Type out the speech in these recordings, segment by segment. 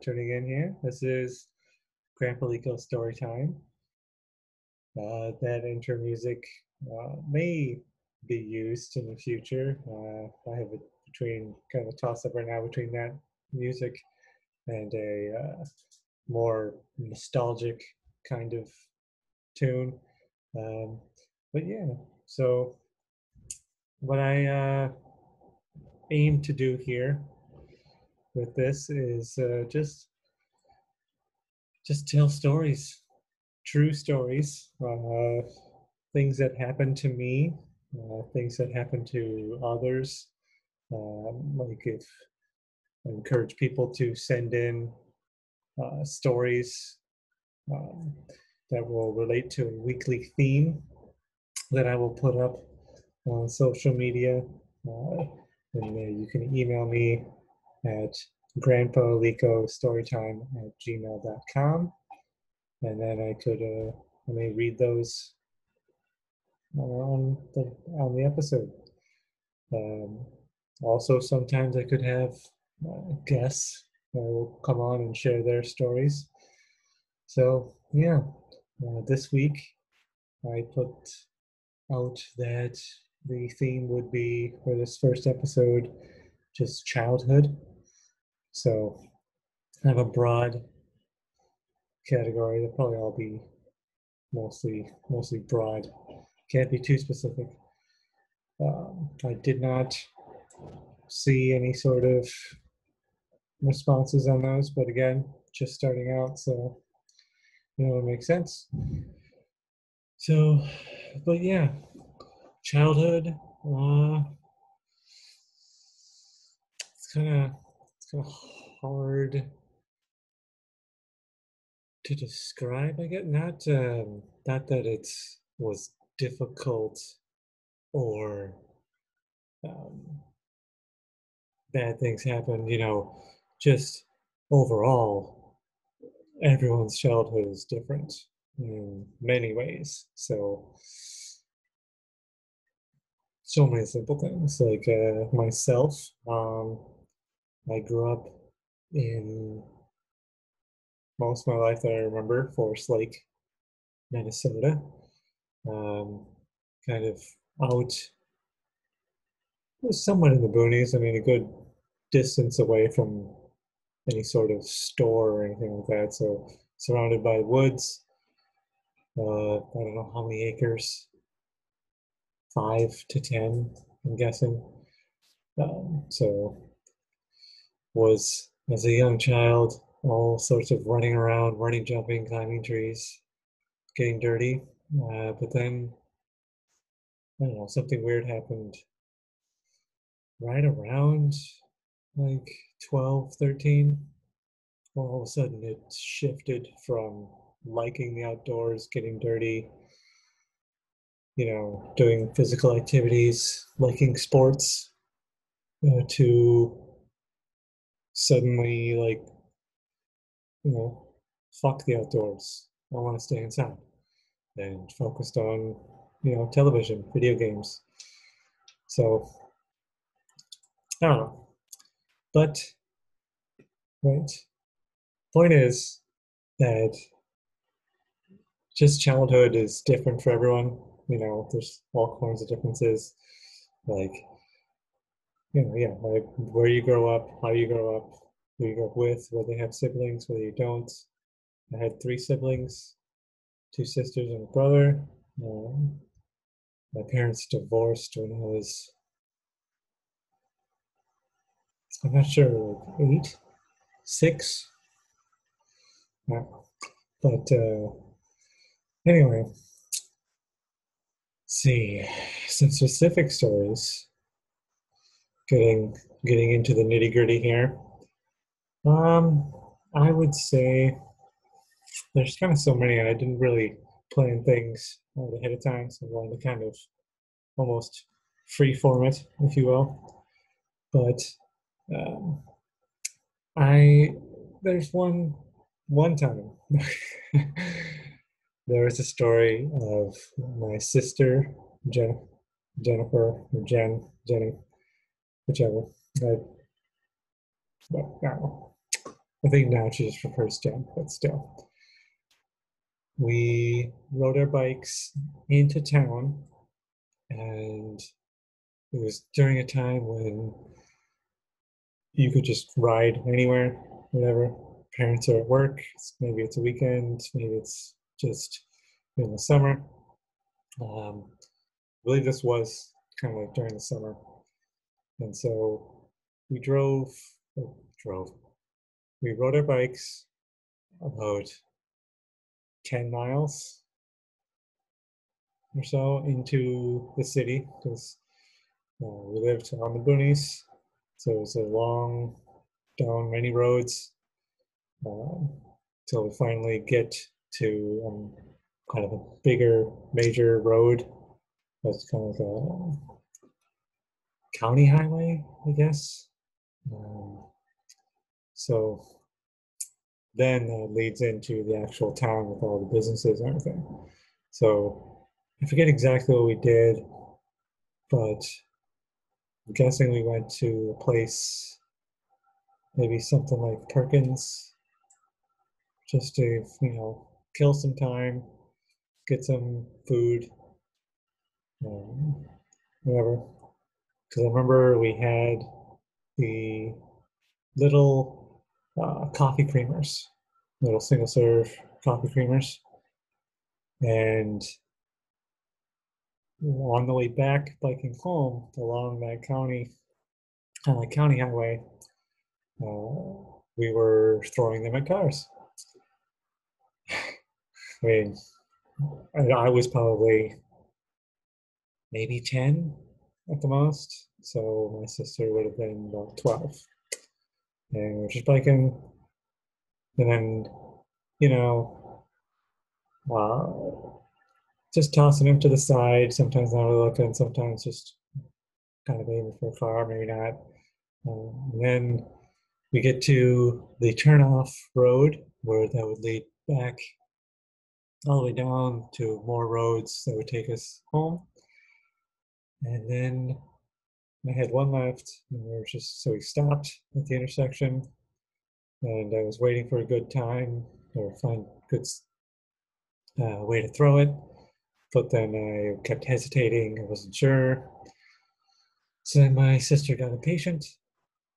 tuning in here. This is Grandpa Lico Story Time. Uh, that intro music uh, may be used in the future. Uh, I have a between kind of a toss up right now between that music and a uh, more nostalgic kind of tune. Um, but yeah, so what I uh, aim to do here with this is uh, just just tell stories, true stories, uh, things that happened to me, uh, things that happened to others, um, like if I encourage people to send in uh, stories um, that will relate to a weekly theme that I will put up on social media. Uh, and uh, you can email me at grandpalicostorytime at gmail.com. And then I could, uh, I may read those on the, on the episode. Um, also, sometimes I could have uh, guests that will come on and share their stories. So, yeah, uh, this week I put out that the theme would be for this first episode just childhood. So, I have a broad category. They'll probably all be mostly mostly broad. Can't be too specific. Um, I did not see any sort of responses on those, but again, just starting out, so you know, it makes sense. So, but yeah, childhood. Uh, it's kind of kind of hard to describe. I get not um, not that it was difficult or um, bad things happen, you know, just overall, everyone's childhood is different in many ways. So, so many simple things like uh, myself. Um, I grew up in most of my life that I remember, Forest Lake, Minnesota. Um, kind of out somewhat in the boonies. I mean, a good distance away from any sort of store or anything like that. So surrounded by woods. Uh, I don't know how many acres. Five to ten, I'm guessing. Um, so was as a young child all sorts of running around, running, jumping, climbing trees, getting dirty. Uh, but then I don't know, something weird happened right around like 12, 13, all of a sudden it shifted from liking the outdoors, getting dirty, you know, doing physical activities, liking sports, uh, to suddenly like, you know, fuck the outdoors. I want to stay inside and focused on, you know, television, video games. So I don't know. But, right. Point is that just childhood is different for everyone. You know, there's all kinds of differences. Like, you know, yeah, like where you grow up, how you grow up, who you grow up with, whether they have siblings, whether you don't. I had three siblings, two sisters and a brother. Um, my parents divorced when I was I'm not sure, like eight, six. But uh, anyway, see some specific stories. Getting getting into the nitty gritty here. Um, I would say there's kind of so many, and I didn't really plan things ahead of time, so I'm going to kind of almost free form it, if you will. But um, I there's one one time there was a story of my sister Jen, Jennifer or Jen Jenny whichever I but no. I think now she just prefers Jen, but still. We rode our bikes into town, and it was during a time when you could just ride anywhere, whatever. Parents are at work, maybe it's a weekend, maybe it's just in the summer. Um, I believe this was kind of like during the summer. And so we drove, oh, drove, we rode our bikes about 10 miles or so into the city because uh, we lived on the boonies. So it was a long, down many roads um, till we finally get to um, kind of a bigger major road that's kind of a county highway, I guess. Um, so then that leads into the actual town with all the businesses and everything. So I forget exactly what we did, but I'm guessing we went to a place, maybe something like Perkins, just to, you know, kill some time, get some food, um, whatever. Because I remember we had the little uh, coffee creamers, little single serve coffee creamers. And on the way back, biking home along that county, of like county highway, uh, we were throwing them at cars. I mean, I was probably maybe 10 at the most. So my sister would have been about 12. And we are just biking. And then, you know, uh, just tossing him to the side, sometimes not really looking, sometimes just kind of aiming for a car, maybe not. Um, and then we get to the turnoff road where that would lead back all the way down to more roads that would take us home. And then I had one left, and we were just so we stopped at the intersection, and I was waiting for a good time or find good uh, way to throw it, but then I kept hesitating. I wasn't sure. So then my sister got impatient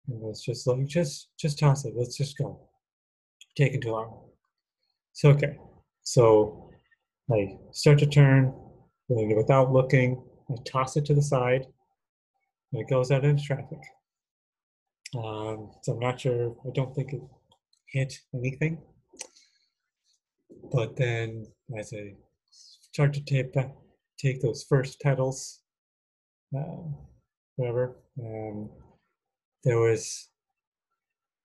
and was just like, "Just, just toss it. Let's just go." Taking too long. So okay, so I start to turn without looking. I toss it to the side, and it goes out into traffic. Um, so I'm not sure. I don't think it hit anything. But then, as I start to take take those first pedals, uh, whatever, um, there was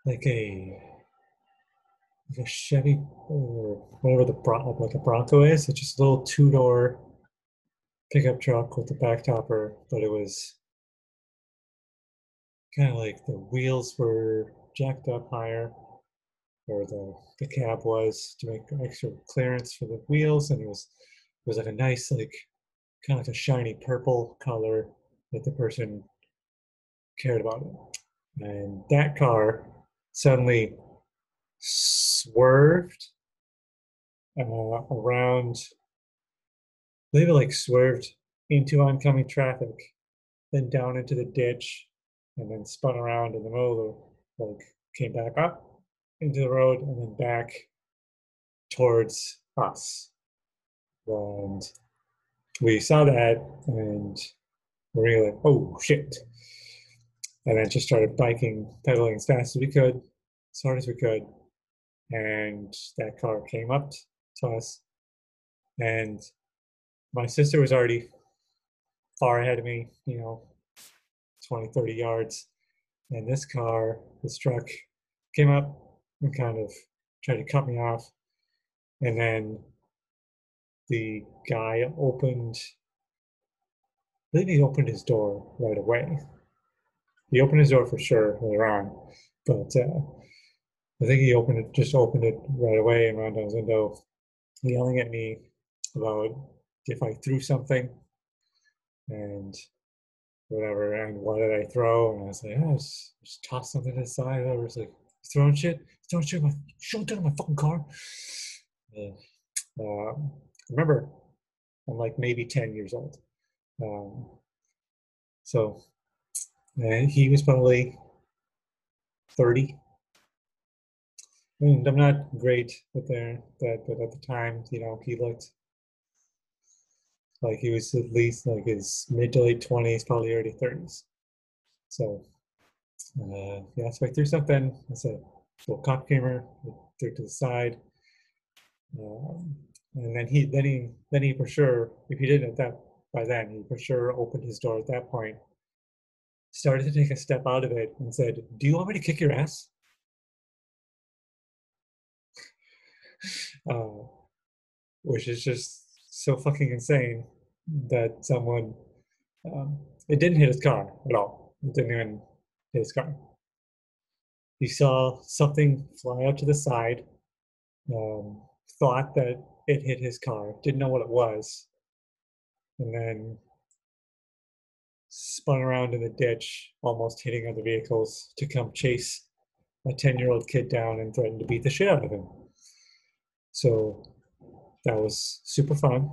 like a like a Chevy or whatever the Bron- like a Bronco is. It's just a little two door pickup truck with the back topper, but it was kind of like the wheels were jacked up higher, or the the cab was to make extra clearance for the wheels, and it was it was like a nice like kind of like a shiny purple color that the person cared about it. And that car suddenly swerved uh, around believe it like swerved into oncoming traffic, then down into the ditch, and then spun around in the middle of like came back up into the road and then back towards us. And we saw that and we were like, oh shit. And then just started biking, pedaling as fast as we could, as hard as we could. And that car came up to us and my sister was already far ahead of me, you know, 20, 30 yards. And this car, this truck, came up and kind of tried to cut me off. And then the guy opened, I believe he opened his door right away. He opened his door for sure later on, but uh, I think he opened it, just opened it right away and ran down his window, yelling at me about if I threw something. And whatever. And what did I throw? And I was like, oh, just, just toss something to the side. Whatever. It's like, throwing shit. Throwing shit. My, show it to my fucking car. Uh, remember, I'm like maybe 10 years old. Um, so uh, he was probably 30. I mean, I'm not great with there, that, but at the time, you know, he looked like he was at least like his mid to late 20s, probably early 30s. So, uh, yeah, so I threw something. I said, little cop camera, threw it to the side. Um, and then he, then he, then he for sure, if he didn't at that by then, he for sure opened his door at that point, started to take a step out of it, and said, "Do you want me to kick your ass?" uh, which is just so fucking insane that someone um, it didn't hit his car at all. It didn't even hit his car. He saw something fly out to the side, um, thought that it hit his car, didn't know what it was, and then spun around in the ditch, almost hitting other vehicles to come chase a 10 year old kid down and threaten to beat the shit out of him. So that was super fun.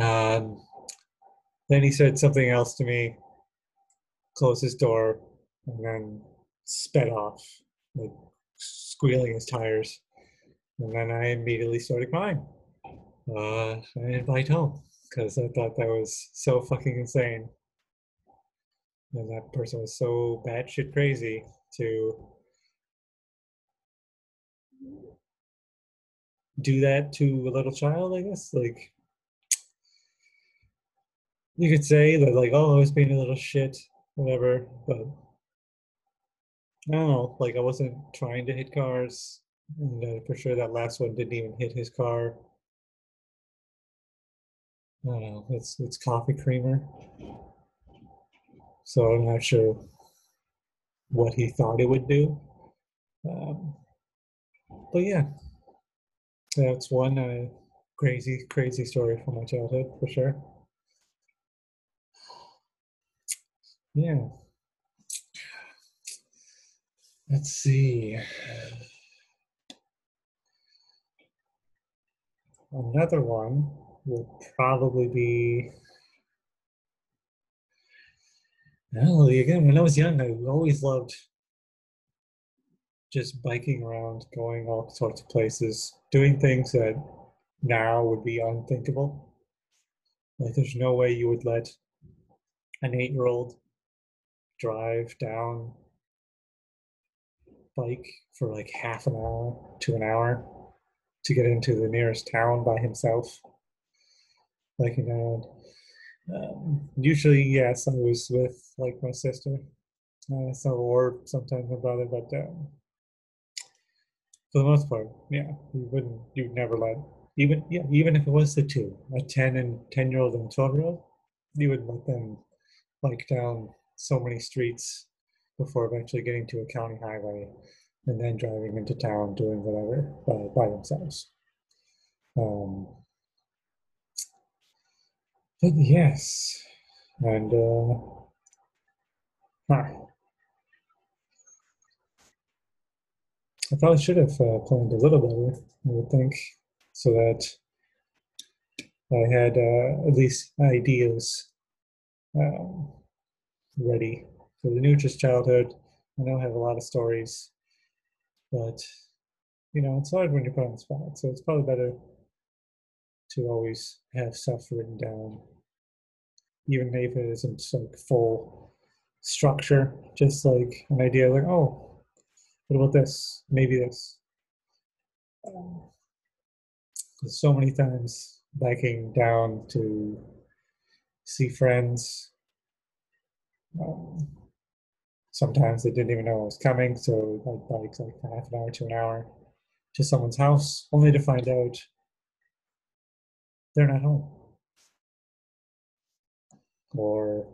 Um, then he said something else to me, closed his door, and then sped off, like squealing his tires. And then I immediately started crying. Uh, I didn't home because I thought that was so fucking insane. And that person was so batshit crazy to do that to a little child, I guess. Like, you could say that, like, oh, I was being a little shit, whatever, but I don't know. Like, I wasn't trying to hit cars. And uh, for sure, that last one didn't even hit his car. I don't know. It's it's coffee creamer. So I'm not sure what he thought it would do. Um, but yeah, that's one uh, crazy, crazy story from my childhood for sure. Yeah. Let's see. Another one will probably be. Well, again, when I was young, I always loved just biking around, going all sorts of places, doing things that now would be unthinkable. Like, there's no way you would let an eight year old drive down bike for like half an hour to an hour to get into the nearest town by himself. Like, you know, um, usually, yes, I was with like my sister, uh, so, or sometimes my brother, but um, for the most part, yeah, you wouldn't, you'd never let, even, yeah, even if it was the two, a 10 and 10 year old and 12 year old, you would let them bike down so many streets before eventually getting to a county highway and then driving into town doing whatever by themselves. Um, but yes, and uh, huh. I probably should have uh, planned a little better, I would think, so that I had uh, at least ideas um, ready for the Nutrist childhood. I know I have a lot of stories, but you know, it's hard when you're put on the spot. So it's probably better to always have stuff written down, even if it isn't like full structure, just like an idea like, oh, what about this? Maybe this. Um, so many times biking down to see friends. Um, sometimes they didn't even know I was coming, so I'd bike like half an hour to an hour to someone's house, only to find out they're not home. Or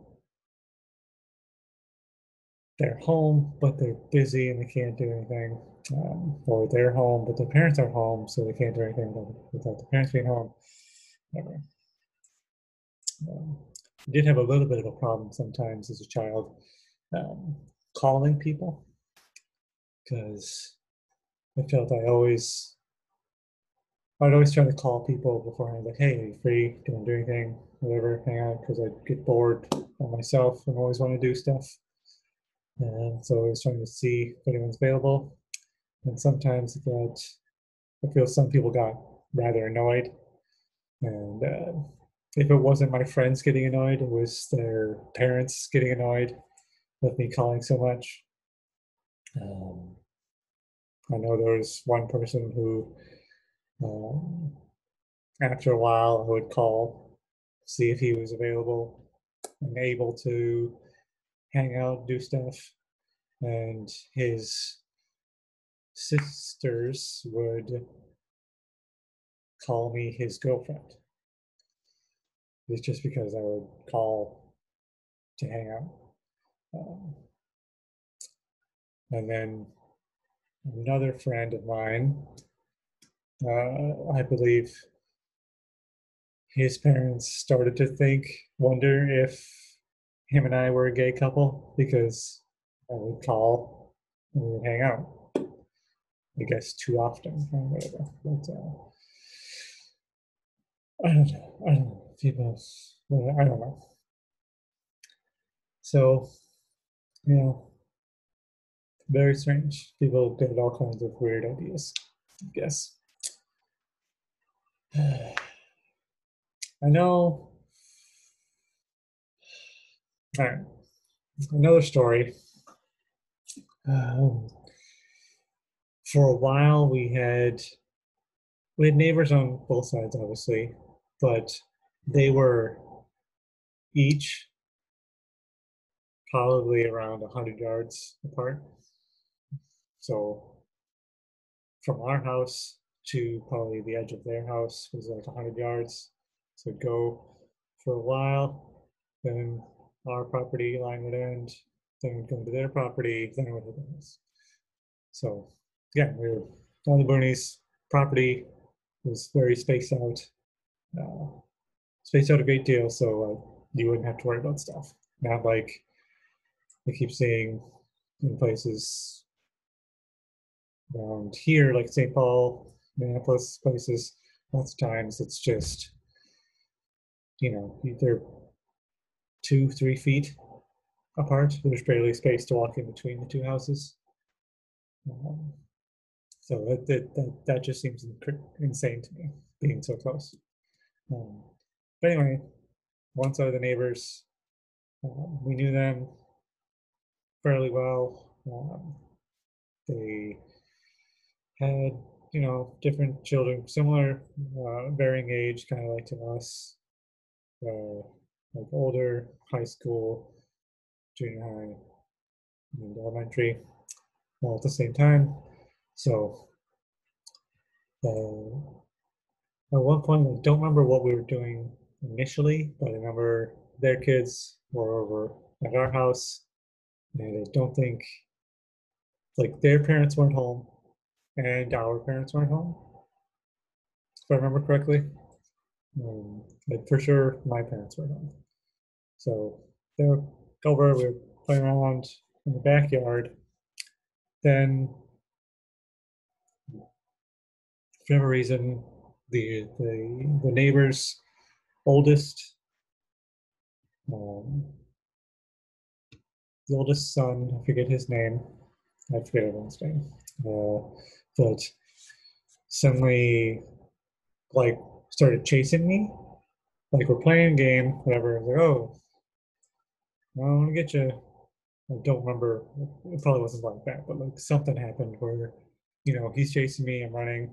they're home, but they're busy and they can't do anything. Um, or they're home, but their parents are home, so they can't do anything without the parents being home. Whatever. Um, did have a little bit of a problem sometimes as a child um, calling people because I felt I always I'd always try to call people beforehand, like, "Hey, are you free? Want to do anything? Whatever, hang out," because I'd get bored by myself and always want to do stuff. And so I was trying to see if anyone's available. And sometimes that I feel some people got rather annoyed. And uh, if it wasn't my friends getting annoyed, it was their parents getting annoyed with me calling so much. Um, I know there was one person who, um, after a while, would call, see if he was available and able to hang out, do stuff. And his sisters would call me his girlfriend. It's just because I would call to hang out. Um, and then another friend of mine, uh, I believe his parents started to think, wonder if him and I were a gay couple because I would call and we would hang out. I guess too often or whatever. But uh, I don't know. I don't know. Females, I don't know. So, you know, very strange. People get all kinds of weird ideas, I guess. I know. All right. Another story. Um, for a while, we had we had neighbors on both sides, obviously, but they were each probably around 100 yards apart. So from our house to probably the edge of their house was like 100 yards. So go for a while, then our property line would end, then we'd go into their property, then hit the. So yeah, we were on the Bernie's property it was very spaced out, uh, spaced out a great deal, so uh, you wouldn't have to worry about stuff. Not like I keep seeing in places around here, like St. Paul, Minneapolis, places. Lots of times it's just, you know, either two, three feet apart. There's barely space to walk in between the two houses. Um, so that, that, that, just seems insane to me, being so close. Um, but anyway, side of the neighbors, uh, we knew them fairly well. Um, they had, you know, different children, similar, uh, varying age, kind of like to us, uh, like older, high school, junior high, and elementary, all at the same time. So, uh, at one point, I don't remember what we were doing initially, but I remember their kids were over at our house, and I don't think like their parents weren't home, and our parents weren't home, if I remember correctly. Um, but for sure, my parents were home. So they were over, we were playing around in the backyard. Then, for whatever reason, the the, the neighbor's oldest um, the oldest son, I forget his name, I forget everyone's name, uh, but suddenly like started chasing me. Like we're playing a game, whatever. Like, oh, I want to get you. I don't remember. It probably wasn't like that, but like something happened where, you know, he's chasing me, I'm running,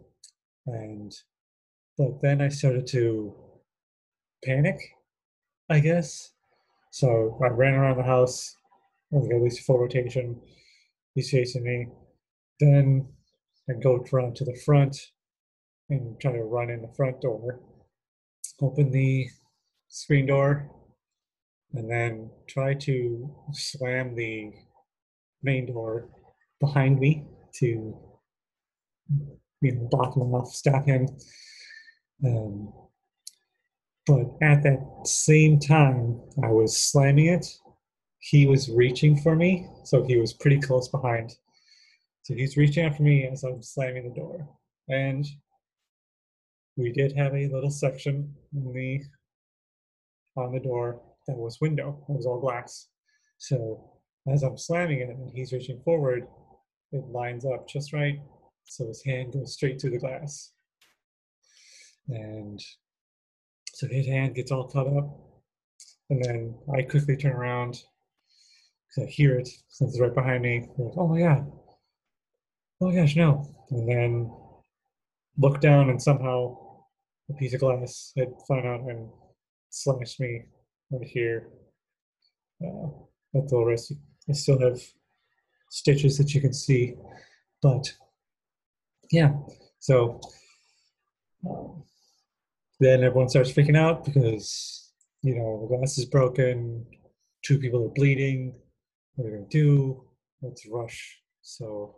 and but then I started to panic, I guess. So I ran around the house, like at least full rotation. He's chasing me. Then I go around to the front and try to run in the front door, open the screen door, and then try to slam the main door behind me to you know block him off, stop him. Um, But at that same time, I was slamming it. He was reaching for me, so he was pretty close behind. So he's reaching out for me as I'm slamming the door. And we did have a little section in the on the door that was window. It was all glass. So as I'm slamming it and he's reaching forward, it lines up just right. So his hand goes straight through the glass. And so his hand gets all cut up. And then I quickly turn around because I hear it since it's right behind me. Like, oh my God. Oh my gosh, no. And then look down and somehow a piece of glass had flown out and slashed me right here uh, at the wrist. I still have stitches that you can see, but yeah. So then everyone starts freaking out because you know the glass is broken, two people are bleeding. What are we gonna do? Let's rush. So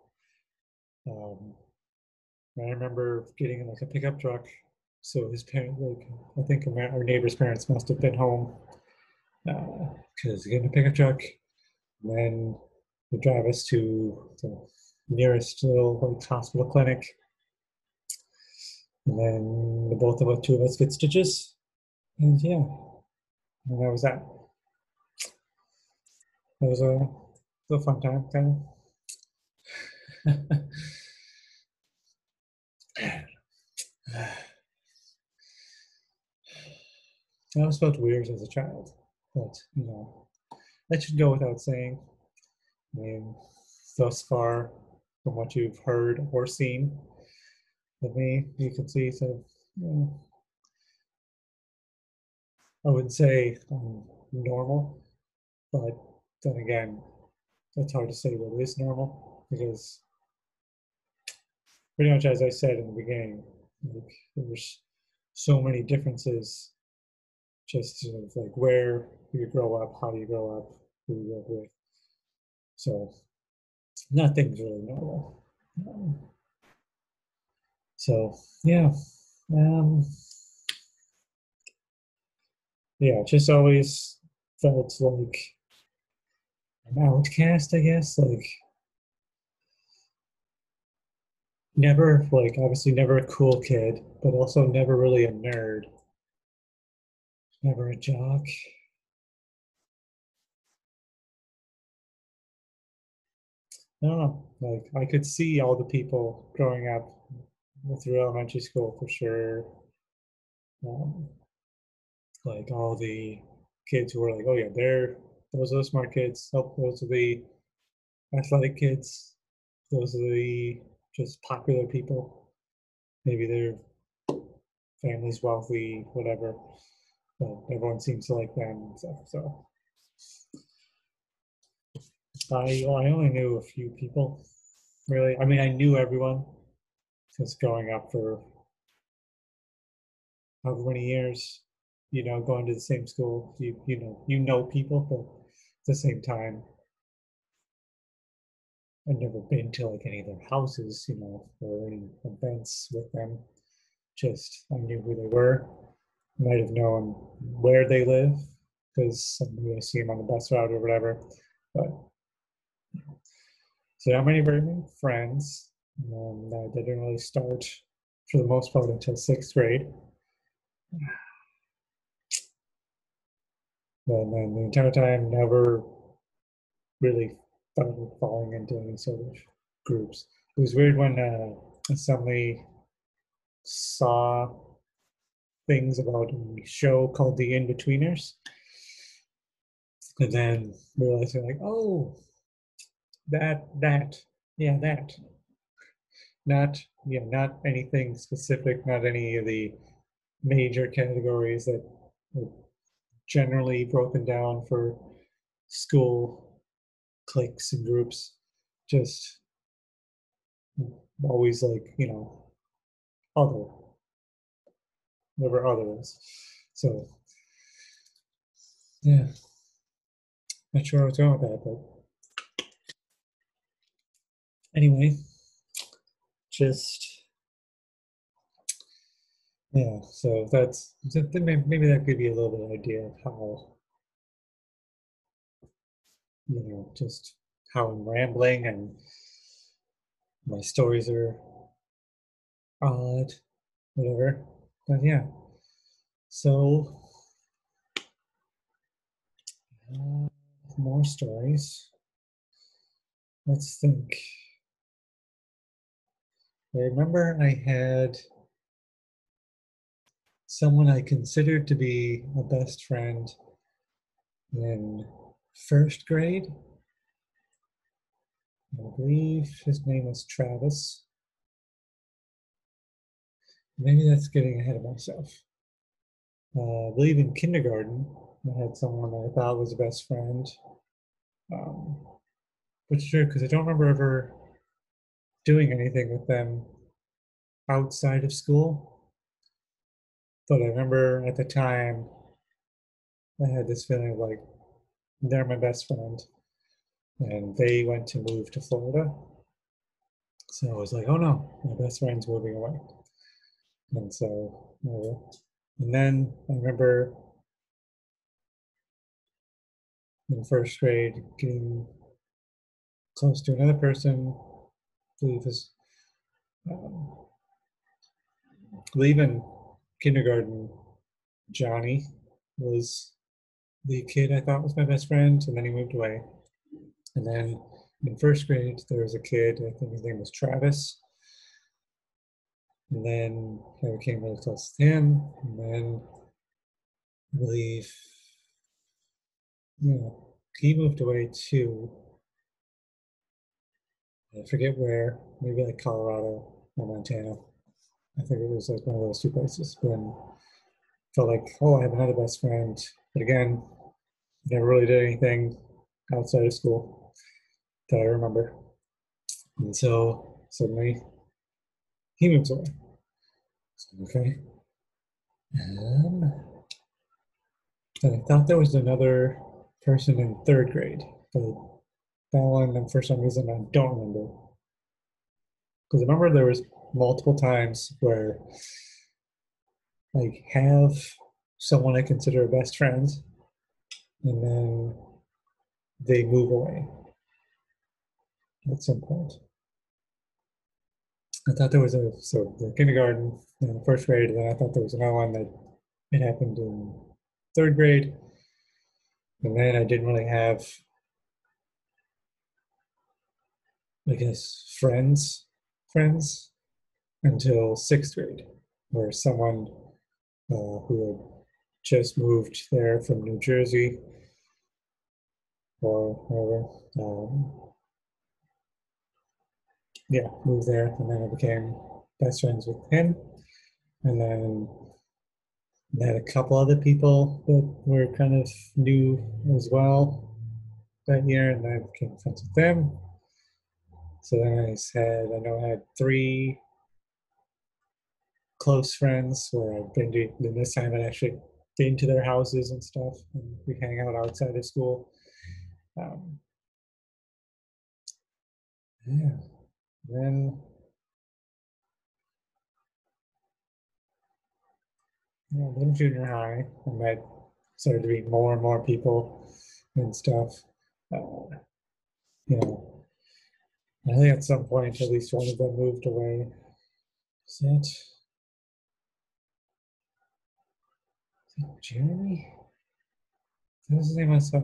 um, I remember getting in like a pickup truck so his parents, like I think our neighbor's parents must have been home because uh, getting a pickup truck, and then they drive us to the nearest little hospital clinic, and then the both of us, two of us, get stitches, and yeah, and that was that. That was a, a fun time, kind of. I always felt weird as a child, but you know, that should go without saying. I mean, thus far, from what you've heard or seen of me, you can see so. You know, I wouldn't say I'm normal, but then again, it's hard to say what is normal because pretty much as I said in the beginning, like, there's so many differences just sort of like where you grow up, how do you grow up, who you live with. So nothing's really normal. So yeah, um, yeah, just always felt like an outcast, I guess. Like never, like obviously never a cool kid, but also never really a nerd Never a jock. I don't know. Like I could see all the people growing up through elementary school for sure. Um, like all the kids who were like, oh yeah, they're those are the smart kids. Oh, those are the athletic kids. Those are the just popular people. Maybe their family's wealthy, whatever. Well, everyone seems to like them and stuff. So I I only knew a few people. Really, I mean, I knew everyone since growing up for however many years. You know, going to the same school, you you know you know people, but at the same time, I've never been to like any of their houses, you know, or any events with them. Just I knew who they were might have known where they live because somebody I see them on the bus route or whatever. But so not many very many friends. Um, they didn't really start for the most part until sixth grade. And then the entire time, never really falling into any sort of groups. It was weird when uh, suddenly saw things about a show called The Inbetweeners. And then realizing like, oh, that, that, yeah, that. Not, yeah, not anything specific, not any of the major categories that are generally broken down for school cliques and groups. Just always like, you know, other never others. So, yeah, not sure what's wrong with that, but anyway, just yeah, so that's maybe that could be a little bit of idea of how you know just how I'm rambling and my stories are odd, whatever. But yeah, so uh, more stories. Let's think. I remember I had someone I considered to be a best friend in first grade. I believe his name was Travis. Maybe that's getting ahead of myself. Uh, I believe in kindergarten, I had someone I thought was a best friend. Um, which is true because I don't remember ever doing anything with them outside of school. But I remember at the time, I had this feeling of like, they're my best friend. And they went to move to Florida. So I was like, oh no, my best friend's moving away. And so, and then I remember in first grade getting close to another person, I believe is, um, in kindergarten, Johnny was the kid I thought was my best friend, and then he moved away. And then in first grade, there was a kid, I think his name was Travis. And then I became really close to him. And then I believe, yeah, he moved away too. I forget where, maybe like Colorado or Montana. I think it was like one of those two places. When felt like, oh, I have another best friend. But again, never really did anything outside of school that I remember. And so suddenly he moves away. Okay. And I thought there was another person in third grade, but that one, for some reason, I don't remember. Because I remember there was multiple times where like, have someone I consider a best friend, and then they move away at some point. I thought there was a so the kindergarten first grade, and then I thought there was another one that it happened in third grade, and then I didn't really have, I guess, friends, friends until sixth grade, where someone uh, who had just moved there from New Jersey or wherever, um, yeah, moved there, and then I became best friends with him, and then had a couple other people that were kind of new as well that year, and I became friends with them. So then I said, I know I had three close friends where I've been to, and this time I'd actually been to their houses and stuff, and we hang out outside of school. Um, yeah. Then, yeah, then junior high, I met started to meet more and more people and stuff. Uh, you know, I think at some point at least one of them moved away. Is that Jeremy? That was his name I saw. I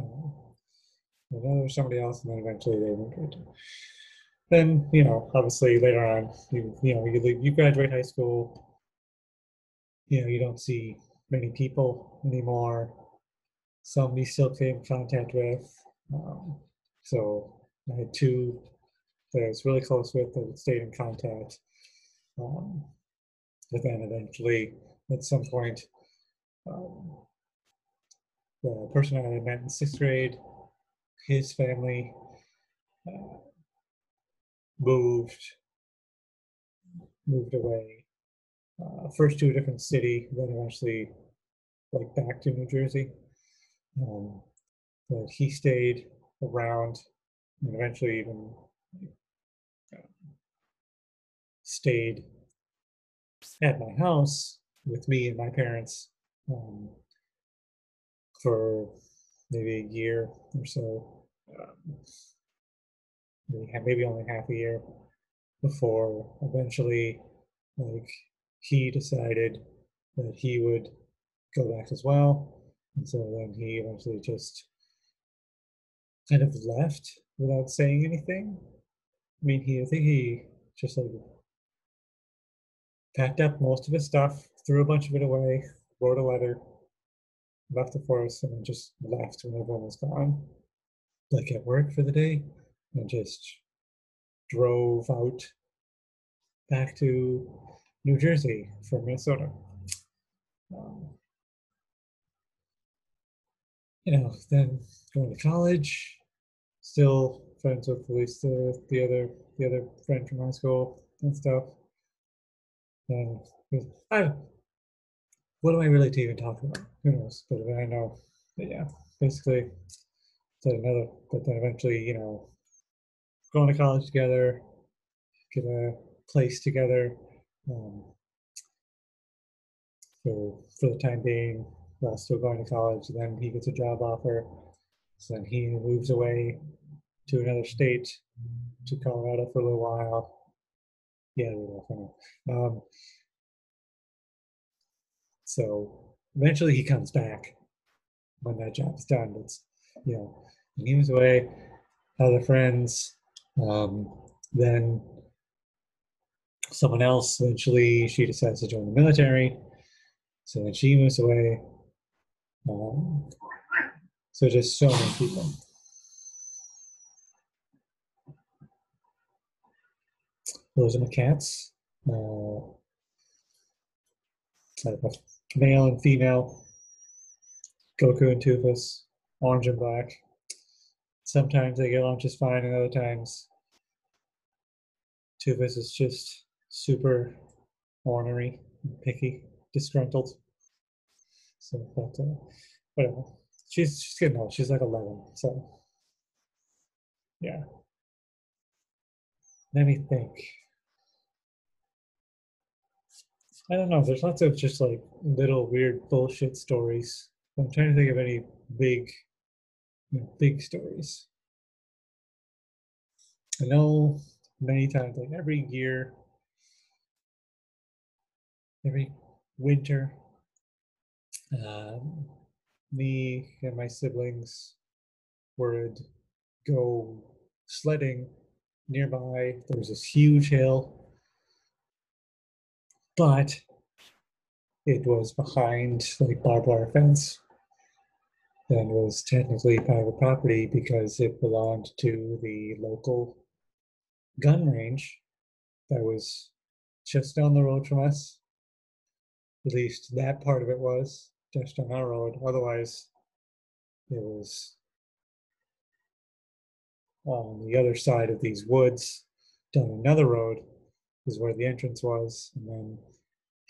know there was somebody else, and then eventually they good. Then, you know, obviously later on, you you know, you leave, you graduate high school. You know, you don't see many people anymore. Some you still stay in contact with. Um, so I had two that I was really close with that stayed in contact. Um, but then eventually, at some point, um, the person I had met in sixth grade, his family uh, moved moved away uh, first to a different city, then eventually like back to New Jersey. Um, but he stayed around and eventually even uh, stayed at my house with me and my parents um, for maybe a year or so, um, maybe, only half a year before eventually, like he decided that he would go back as well, and so then he eventually just kind of left without saying anything. I mean, he I think he just like packed up most of his stuff, threw a bunch of it away, wrote a letter, left the forest, and then just left when everyone was gone. Like at work for the day, and just drove out back to New Jersey from Minnesota. Um, you know, then going to college, still friends with least the, the other the other friend from high school and stuff. And I, what am I really to even talk about? Who knows? But I know, but yeah, basically, another. But then eventually, you know, going to college together, get a place together. Um, for for the time being, while still going to college. Then he gets a job offer. So then he moves away to another state, to Colorado for a little while. Yeah, Um, so eventually he comes back when that job is done. It's, you know, he moves away, other friends. Um, then someone else eventually she decides to join the military. So then she moves away. Um, so just so many people. Those are my cats. Uh, male and female. Goku and Toofus, orange and black. Sometimes they get along just fine, and other times Toofus is just super ornery, picky, disgruntled. So, but uh, whatever. She's she's getting old. She's like eleven. So, yeah. Let me think. I don't know. There's lots of just like little weird bullshit stories. I'm trying to think of any big, big stories. I know many times, like every year, every winter, um, me and my siblings would go sledding nearby. There was this huge hill but it was behind like barbed wire fence and was technically private property because it belonged to the local gun range that was just down the road from us. At least that part of it was just on our road. Otherwise, it was on the other side of these woods down another road is where the entrance was, and then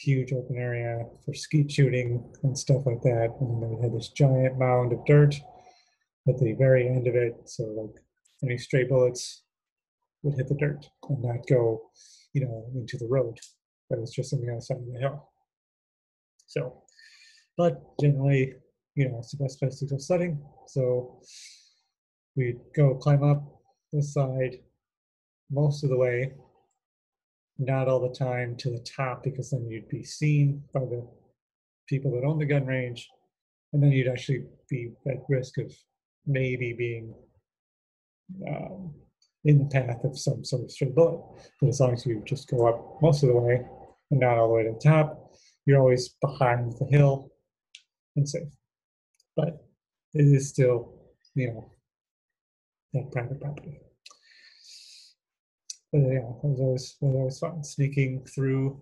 huge open area for skeet shooting and stuff like that. And then we had this giant mound of dirt at the very end of it. So like any stray bullets would hit the dirt and not go, you know, into the road. That was just on the other side of the hill. So, but generally, you know, it's the best place to go sledding. So we'd go climb up this side most of the way not all the time to the top because then you'd be seen by the people that own the gun range and then you'd actually be at risk of maybe being um, in the path of some sort of stray bullet. But as long as you just go up most of the way and not all the way to the top, you're always behind the hill and safe. But it is still, you know, that private property but yeah, it was always was fun sneaking through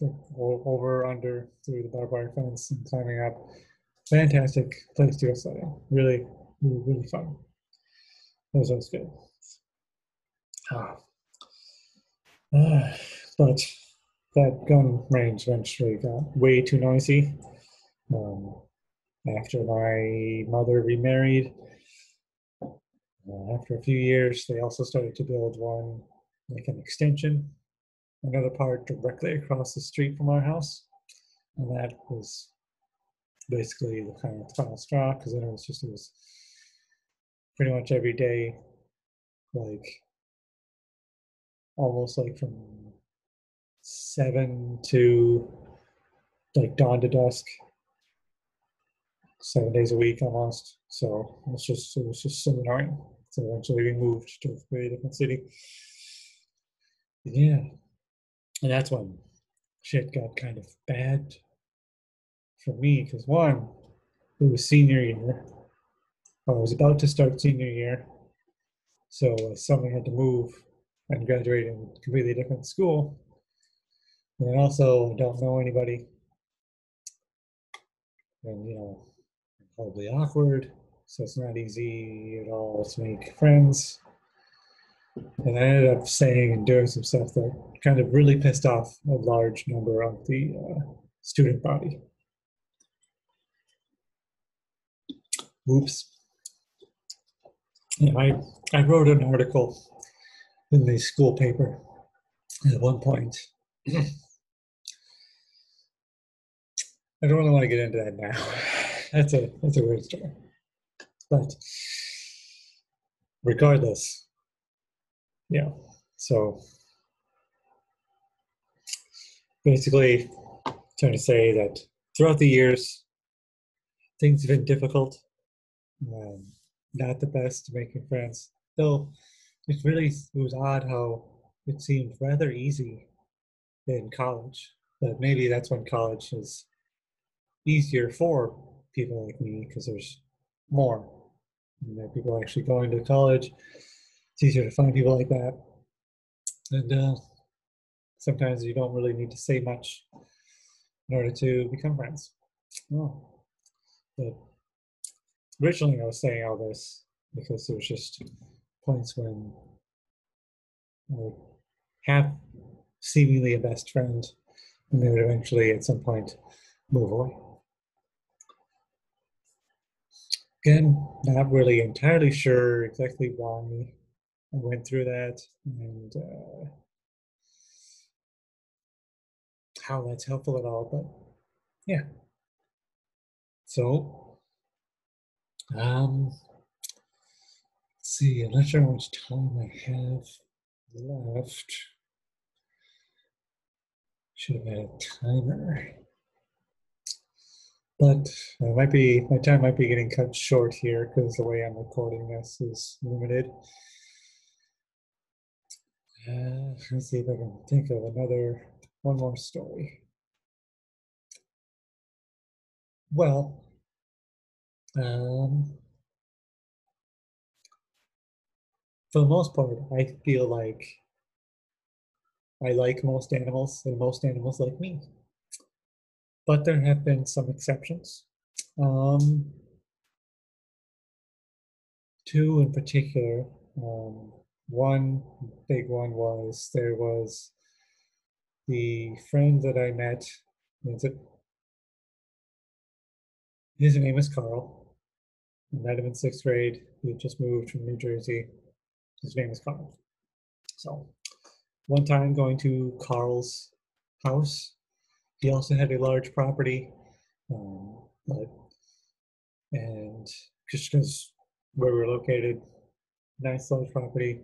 the, over under through the barbed wire fence and climbing up. Fantastic place to go sledding. Really, really, really fun. That was always good. Ah. Uh, but that gun range eventually got way too noisy. Um, after my mother remarried, uh, after a few years, they also started to build one, like an extension another part directly across the street from our house. And that was basically the kind of final straw because then it was just, it was pretty much every day, like almost like from seven to like dawn to dusk, seven days a week almost. So it was just it was just so annoying. So eventually we moved to a very different city. Yeah, and that's when shit got kind of bad for me because one, it was senior year. I was about to start senior year, so suddenly had to move and graduate in a completely different school. And also, don't know anybody, and you know, probably awkward. So it's not easy at all to make friends. And I ended up saying and doing some stuff that kind of really pissed off a large number of the uh, student body. Oops. Yeah, I, I wrote an article in the school paper at one point. I don't really want to get into that now. That's a that's a weird story. But regardless, yeah. So basically trying to say that throughout the years, things have been difficult. Um, not the best making friends. Though it's really it was odd how it seemed rather easy in college. But maybe that's when college is easier for people like me because there's more. You know, people actually going to college. It's easier to find people like that. And uh, sometimes you don't really need to say much in order to become friends. Oh. But originally I was saying all this because there's just points when I would have seemingly a best friend and they would eventually at some point move away. Again, not really entirely sure exactly why I went through that and uh, how that's helpful at all, but yeah. So, um, let's see, I'm not sure how much time I have left. Should have had a timer. But I might be my time might be getting cut short here because the way I'm recording this is limited. Uh, let's see if I can think of another one more story. Well, um, for the most part, I feel like I like most animals, and most animals like me but there have been some exceptions. Um, two in particular. Um, one big one was there was the friend that I met. His name is Carl. I met him in sixth grade. He just moved from New Jersey. His name is Carl. So, one time going to Carl's house, he also had a large property, um, but and just because where we're located, nice large property,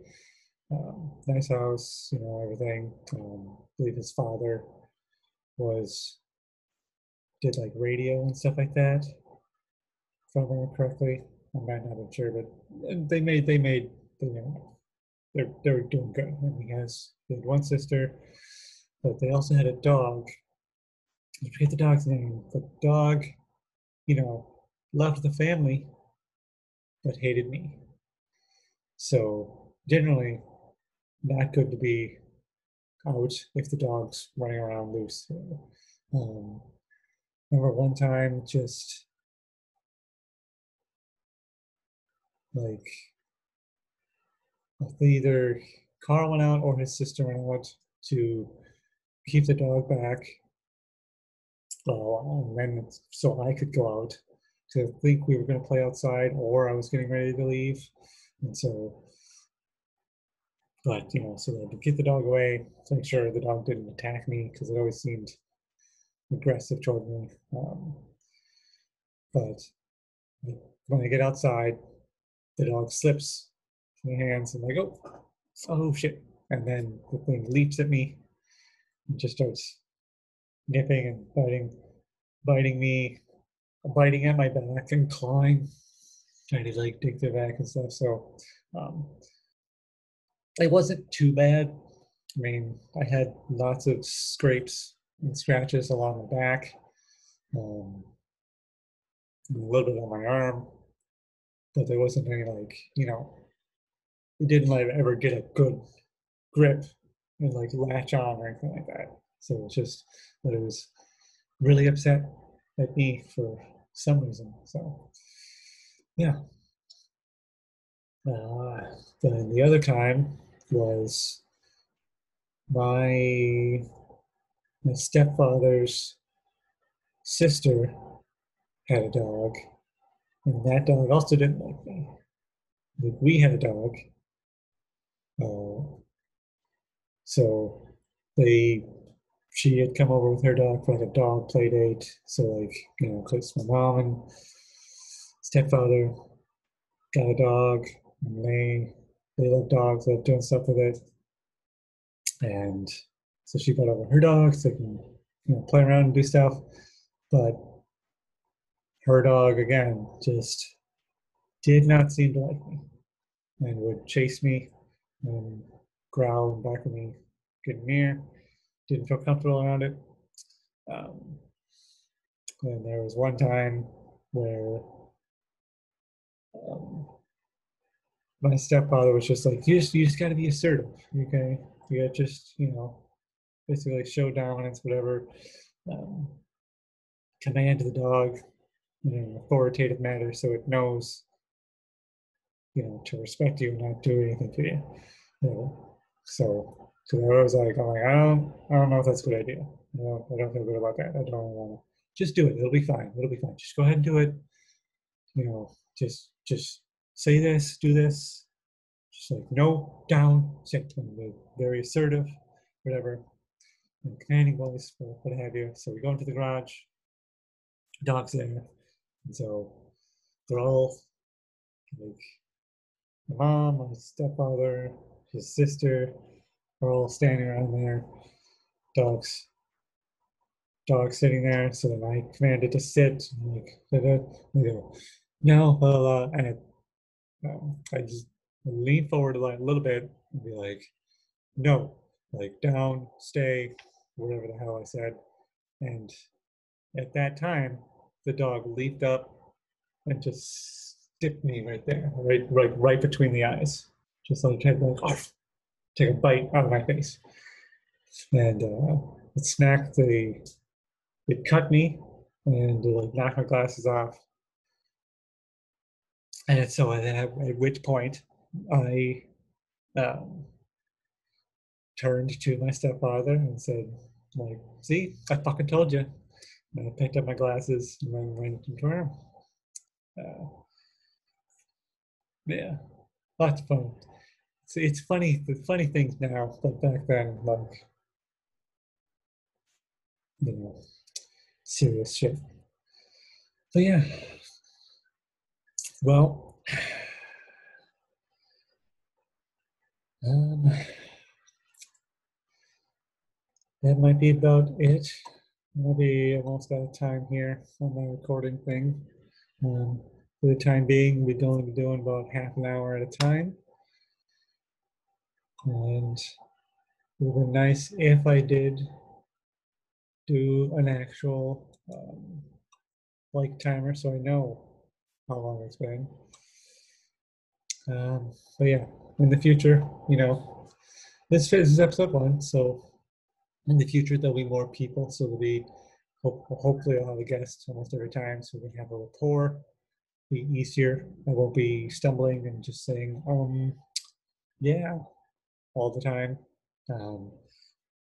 um, nice house, you know, everything. Um, I believe his father was did like radio and stuff like that. If I remember correctly, I might not be sure, but they made they made they made they're they're doing good. And he has he had one sister, but they also had a dog I forget the dog's name. The dog, you know, loved the family, but hated me. So generally, not good to be out if the dog's running around loose. Um, remember one time, just like either Carl went out or his sister went out to keep the dog back and then so I could go out to think we were going to play outside, or I was getting ready to leave, and so but you know, so to get the dog away to make sure the dog didn't attack me because it always seemed aggressive toward me. Um, but when I get outside, the dog slips my hands and I go, oh shit. And then the thing leaps at me and just starts nipping and biting, biting me, biting at my back and clawing, trying to like dig the back and stuff. So um, it wasn't too bad. I mean, I had lots of scrapes and scratches along the back, um, a little bit on my arm, but there wasn't any like, you know, it didn't like ever get a good grip and like latch on or anything like that. So it's just that it was really upset at me for some reason. So yeah. Uh, then the other time was my my stepfather's sister had a dog, and that dog also didn't like me. We had a dog, uh, so they she had come over with her dog for like a dog play date. So like you know, cause my mom and stepfather got a dog, and they they love dogs, they love doing stuff with it, and so she brought over her dog so they can you know play around and do stuff, but her dog again just did not seem to like me and would chase me and growl and bark at me, getting near. Didn't feel comfortable around it. Um, and there was one time where um, my stepfather was just like, "You just, you just got to be assertive, okay? You got just, you know, basically show dominance, whatever. Um, command the dog in an authoritative manner, so it knows, you know, to respect you and not do anything to you. You know, so, so I was like, I'm like, I don't, I don't know if that's a good idea. I don't, I don't feel good about that. I don't want to. Just do it. It'll be fine. It'll be fine. Just go ahead and do it. You know, just, just say this, do this. Just like no, down. And very assertive, whatever. And commanding voice, what have you. So we go into the garage. Dog's there. And so they're all like my mom, my stepfather, his sister are all standing around there. Dogs, dog sitting there. So then I commanded to sit. I'm like, da, da. I no, blah, blah, blah. and um, I just lean forward a little bit and be like, no, like down, stay, whatever the hell I said. And at that time, the dog leaped up and just stiffed me right there, right, right, right between the eyes just like like oh, take a bite out of my face, and uh, it smacked the it cut me and uh, like knocked my glasses off. And so at, at which point I um, turned to my stepfather and said, like, see, I fucking told you. And I picked up my glasses and then went into her. Uh, yeah, lots of fun it's, it's funny the funny things now but back then like you know serious shit. So yeah. Well um that might be about it. Maybe almost out of time here on my recording thing. Um, for the time being we're going to be doing about half an hour at a time and it would be nice if I did do an actual um, like timer so I know how long it's been. Um, but yeah, in the future, you know, this is episode one, so in the future there'll be more people, so there'll be hopefully I'll have a guest almost every time, so we can have a rapport, be easier. I won't be stumbling and just saying, um, yeah, all the time. Um,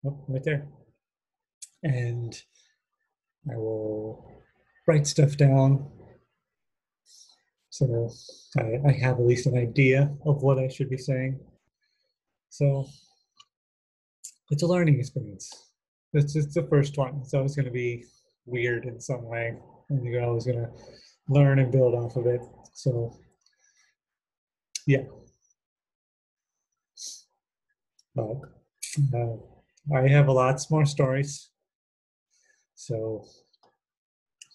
oh, right there. And I will write stuff down so I, I have at least an idea of what I should be saying. So it's a learning experience. It's just the first one. It's always going to be weird in some way, and you're always going to learn and build off of it. So, yeah. But uh, I have lots more stories. So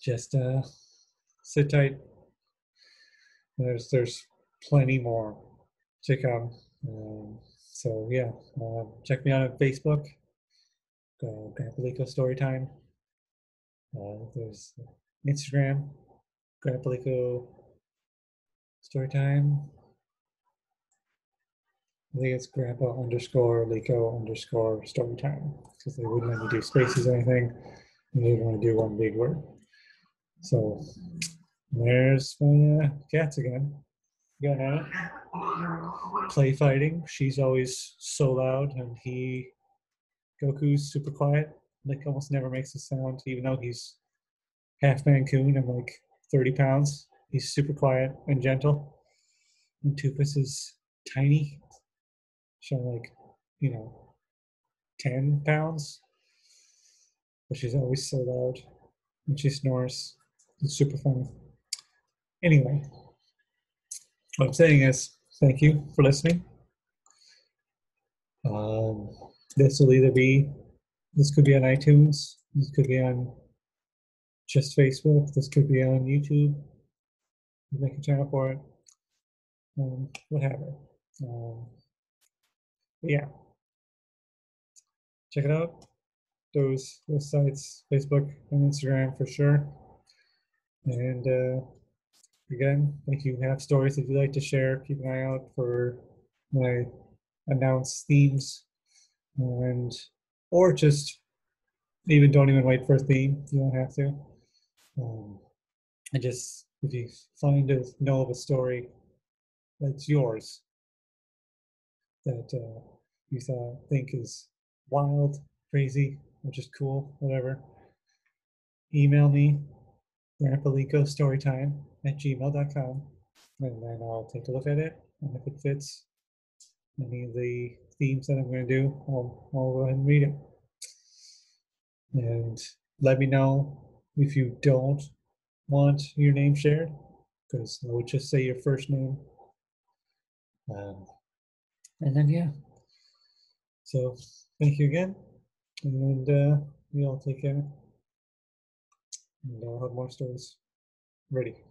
just uh, sit tight. There's there's plenty more to come. Um, so yeah, uh, check me out on Facebook. Uh, Grandpa Lico Storytime. Uh, there's Instagram, Grandpa Lico Storytime. I think it's Grandpa underscore Lico underscore Storytime because they wouldn't let me do spaces or anything, and they want to do one big word. So there's my uh, cats again. Gonna play fighting. She's always so loud, and he, Goku's super quiet. Like almost never makes a sound, even though he's half Maine Coon and like 30 pounds. He's super quiet and gentle. And Toofus is tiny, so like, you know, 10 pounds. But she's always so loud, and she snores. It's super funny. Anyway, what I'm saying is thank you for listening. Um, this will either be, this could be on iTunes, this could be on just Facebook, this could be on YouTube. You make a channel for it, um, whatever. Um, yeah, check it out. Those those sites, Facebook and Instagram for sure. And uh, again, if you have stories that you'd like to share, keep an eye out for my announced themes and or just even don't even wait for a theme. You don't have to. Um, and just if you find a know of a story that's yours that uh, you thought think is wild, crazy, or just cool, whatever, email me storytime at gmail.com and then I'll take a look at it and if it fits any of the themes that I'm going to do, I'll, I'll go ahead and read it. And let me know if you don't want your name shared, because I would just say your first name. Um, and then, yeah. So, thank you again. And uh, you all take care. And I'll have more stories ready.